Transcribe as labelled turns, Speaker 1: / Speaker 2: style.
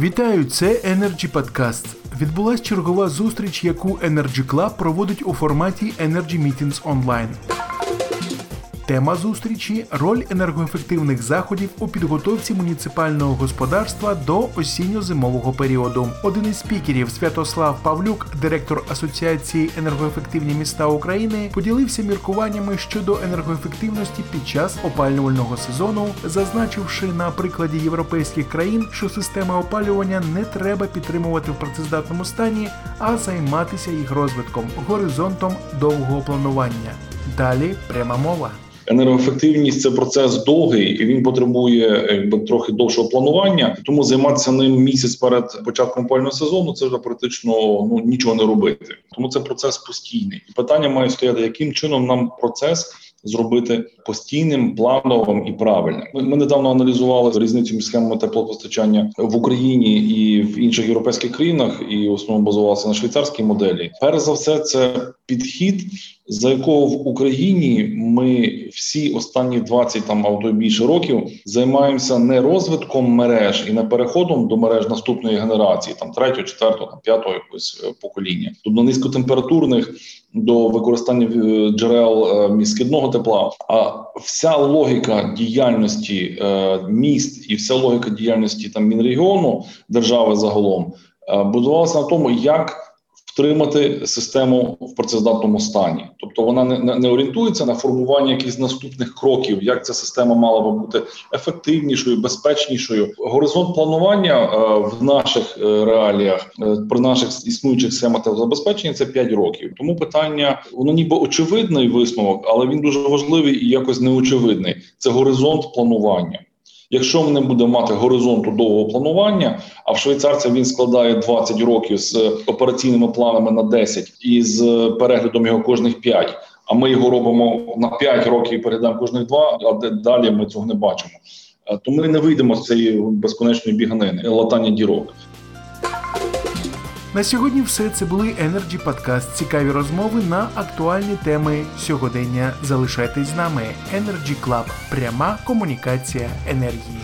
Speaker 1: Вітаю, це Energy Podcast. Відбулась чергова зустріч, яку Energy Club проводить у форматі Energy Meetings Online. Тема зустрічі роль енергоефективних заходів у підготовці муніципального господарства до осінньо-зимового періоду. Один із спікерів Святослав Павлюк, директор Асоціації енергоефективні міста України, поділився міркуваннями щодо енергоефективності під час опалювального сезону, зазначивши на прикладі європейських країн, що системи опалювання не треба підтримувати в працездатному стані, а займатися їх розвитком горизонтом довгого планування. Далі пряма мова.
Speaker 2: Енергоефективність це процес довгий і він потребує якби трохи довшого планування. Тому займатися ним місяць перед початком опалювального сезону це вже практично ну нічого не робити. Тому це процес постійний. Питання має стояти, яким чином нам процес. Зробити постійним, плановим і правильним. Ми, ми недавно аналізували різницю між схемами теплопостачання в Україні і в інших європейських країнах, і в основному базувалися на швейцарській моделі. Перш за все, це підхід, за якого в Україні ми всі останні 20 там або більше років займаємося не розвитком мереж і не переходом до мереж наступної генерації, там третього, четвертого, там п'ятого якогось е, покоління, тобто низькотемпературних до використання е, джерел міськідного тепла. А вся логіка діяльності е, міст і вся логіка діяльності там мінрегіону держави загалом будувалася на тому, як втримати систему в працездатному стані, тобто вона не, не, орієнтується на формування якихось наступних кроків, як ця система мала би бути ефективнішою, безпечнішою. Горизонт планування е, в наших е, реаліях е, при наших існуючих схемах забезпечення це 5 років. Тому питання воно ніби очевидний висновок, але він дуже важливий і якось неочевидний. Це горизонт планування. Якщо ми не будемо мати горизонту довгого планування, а в швейцарця він складає 20 років з операційними планами на 10 і з переглядом його кожних 5, а ми його робимо на 5 років і передаємо кожних 2, а далі ми цього не бачимо. То ми не вийдемо з цієї безконечної біганини, латання дірок.
Speaker 1: На сьогодні все це були Energy Podcast. Цікаві розмови на актуальні теми сьогодення. Залишайтесь з нами. Energy Club. пряма комунікація енергії.